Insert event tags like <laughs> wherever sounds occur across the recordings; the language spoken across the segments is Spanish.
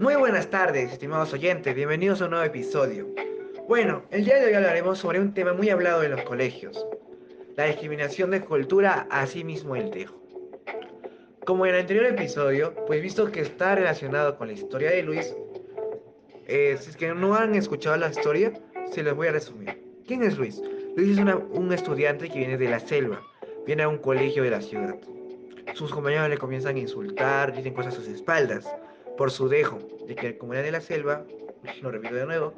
Muy buenas tardes, estimados oyentes, bienvenidos a un nuevo episodio. Bueno, el día de hoy hablaremos sobre un tema muy hablado en los colegios, la discriminación de cultura, así mismo el dejo. Como en el anterior episodio, pues visto que está relacionado con la historia de Luis, eh, si es que no han escuchado la historia, se los voy a resumir. ¿Quién es Luis? Luis es un estudiante que viene de la selva, viene a un colegio de la ciudad. Sus compañeros le comienzan a insultar, dicen cosas a sus espaldas, por su dejo, de que como era de la selva, <laughs> lo repito de nuevo,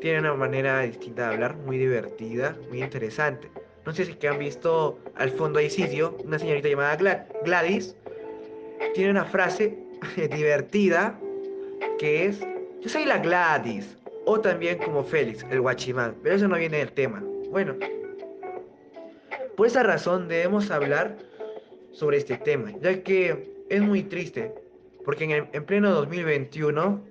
tiene una manera distinta de hablar, muy divertida, muy interesante. No sé si que han visto al fondo hay sitio, una señorita llamada Gladys, tiene una frase <laughs> divertida que es, yo soy la Gladys, o también como Félix, el guachimán, pero eso no viene del tema. Bueno, por esa razón debemos hablar sobre este tema, ya que es muy triste, porque en, en pleno 2021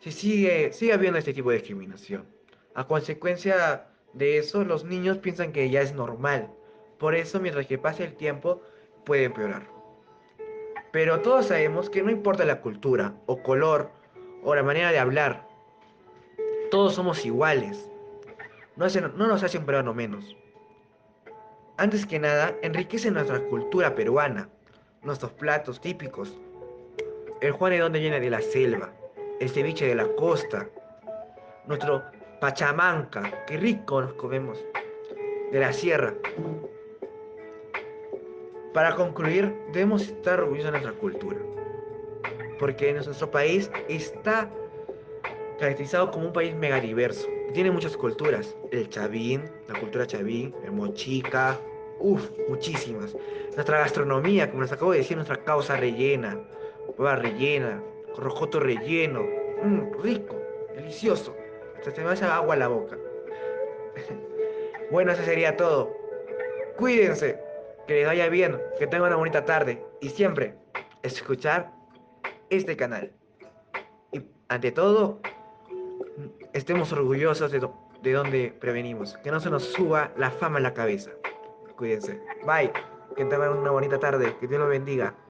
se sigue, sigue habiendo este tipo de discriminación. A consecuencia de eso, los niños piensan que ya es normal. Por eso, mientras que pase el tiempo, puede empeorar. Pero todos sabemos que no importa la cultura, o color, o la manera de hablar, todos somos iguales no, no nos hace un peruano menos. Antes que nada, enriquece nuestra cultura peruana, nuestros platos típicos. El Juan de donde de la selva, el ceviche de la costa, nuestro pachamanca, qué rico nos comemos, de la sierra. Para concluir, debemos estar orgullosos de nuestra cultura, porque nuestro país está caracterizado como un país megadiverso tiene muchas culturas. El chavín, la cultura chavín, el mochica, uff, muchísimas. Nuestra gastronomía, como les acabo de decir, nuestra causa rellena, hueva rellena, rojoto relleno, mmm, rico, delicioso. Hasta se me hace agua a la boca. <laughs> bueno, eso sería todo. Cuídense, que les vaya bien, que tengan una bonita tarde y siempre escuchar este canal. Y ante todo, estemos orgullosos de, de donde prevenimos, que no se nos suba la fama en la cabeza. Cuídense. Bye. Que tengan una bonita tarde. Que Dios los bendiga.